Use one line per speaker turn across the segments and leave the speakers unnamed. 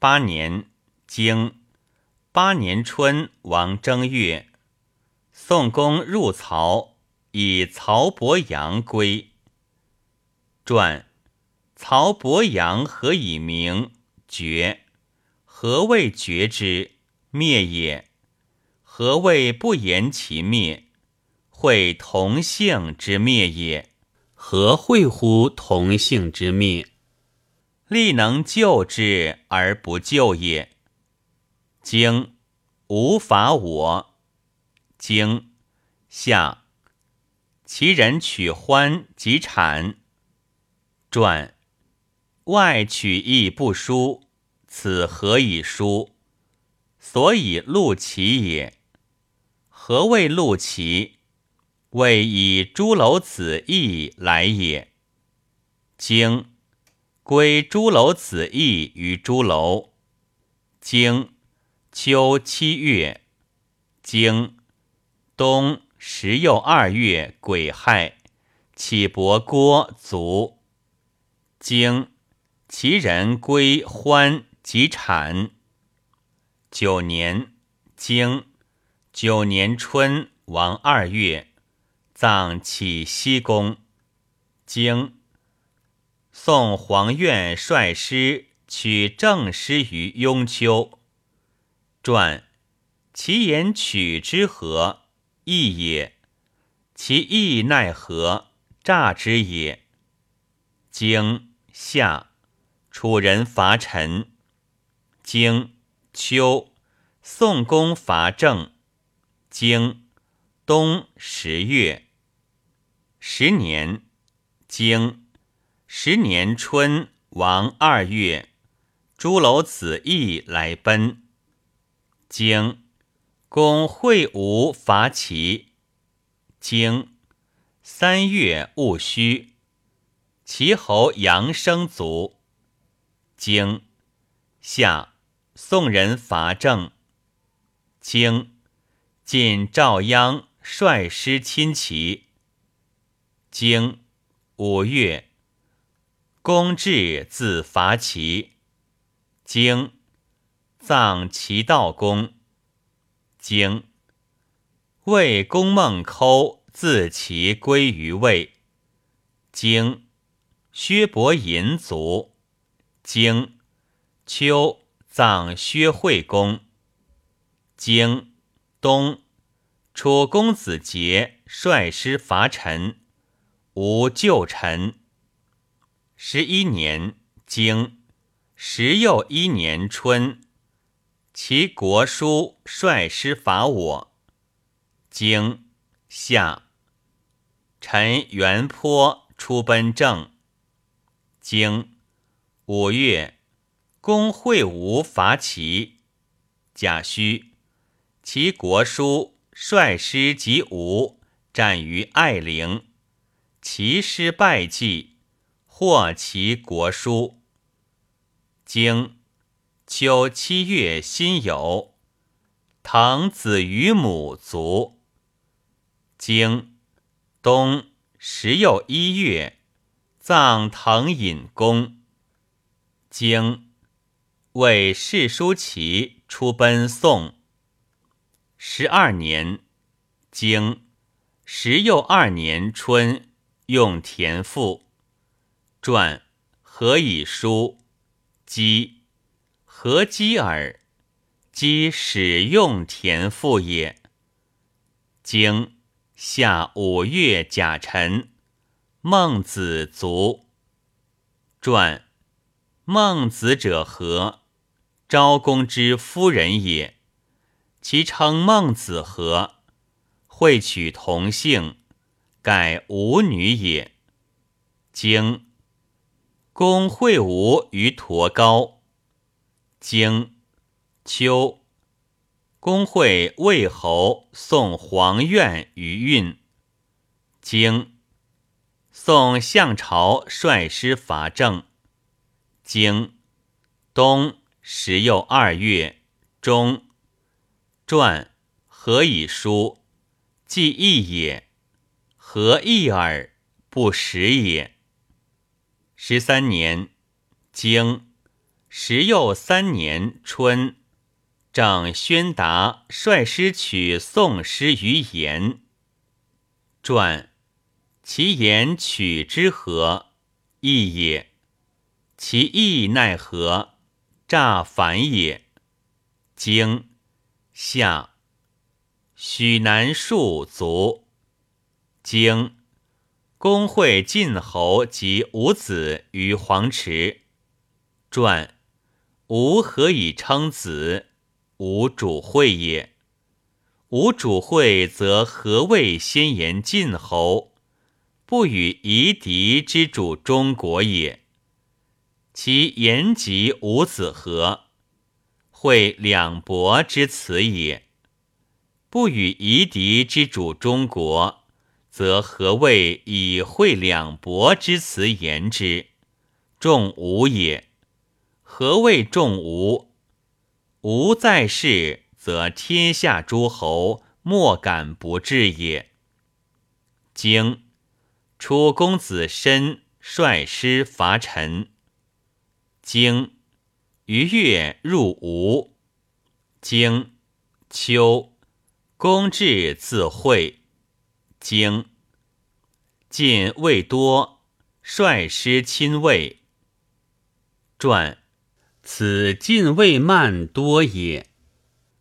八年，经八年春，王正月，宋公入曹，以曹伯阳归。传曹伯阳何以名？绝。何谓绝之？灭也。何谓不言其灭？会同姓之灭也。
何会乎同姓之灭？
力能救之而不救也。经无法我。经下，其人取欢及产。传外取义不书，此何以书？所以录其也。何谓录其？谓以朱楼子义来也。经归朱楼子义于朱楼。经秋七月。经冬十又二月癸亥，启伯郭卒。经其人归欢及产。九年，经九年春，王二月。葬启西宫，经宋黄苑率师取正师于雍丘。传其言取之何？义也。其义奈何？诈之也。经夏，楚人伐陈。经秋，宋公伐郑。经冬十月。十年，经十年春，王二月，朱楼子义来奔。经公会吴伐齐。经三月戊戌，齐侯杨生卒。经夏，宋人伐郑。经晋赵鞅率师侵齐。经五月，公至自伐齐。经葬齐悼公。经魏公孟抠自齐归于魏。经薛伯银卒。经秋葬薛惠公。经冬，楚公子杰率师伐陈。无旧臣。十一年，经十又一年春，其国书率师伐我。经夏，臣元颇出奔郑。经五月，公会吴伐齐。甲戌，其国书率师及吴，战于艾陵。其师败绩，获其国书。经秋七月辛酉，滕子于母卒。经冬十又一月，葬滕隐公。经为世叔齐出奔宋。十二年，经十又二年春。用田赋，传何以书？积何积耳？积使用田赋也。经夏五月甲辰，孟子卒。传孟子者何？昭公之夫人也。其称孟子何？会取同姓。盖吾女也。经公会吴于驼高。经秋公会魏侯宋黄苑于运。经宋相朝率师伐郑。经冬十又二月中。传何以书？既义也。何异耳？不食也。十三年，经时又三年春，正宣达率师取宋师于延。传其言取之何？义也。其义奈何？诈反也。经夏，许南数卒。经公会晋侯及五子于黄池。传吾何以称子？吾主会也。吾主会，则何谓先言晋侯？不与夷狄之主中国也。其言及五子何？会两伯之辞也，不与夷狄之主中国，则何谓以会两伯之辞言之？众吾也。何谓众吾？吾在世，则天下诸侯莫敢不至也。经楚公子申率师伐陈。经。于月入吴，经秋，公至自会。经晋魏多率师亲魏。传此晋魏慢多也。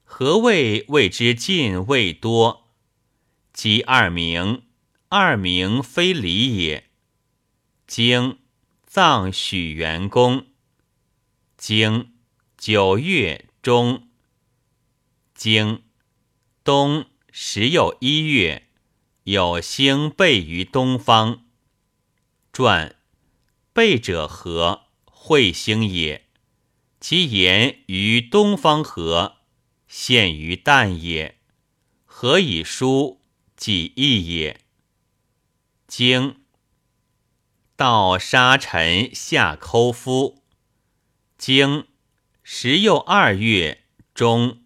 何谓谓之晋魏多？即二名，二名非礼也。经葬许元公。经九月中，经冬时有一月，有星背于东方。传背者何？彗星也。其言于东方何？现于旦也。何以书？己意也。经道沙尘下抠夫。经时又二月中。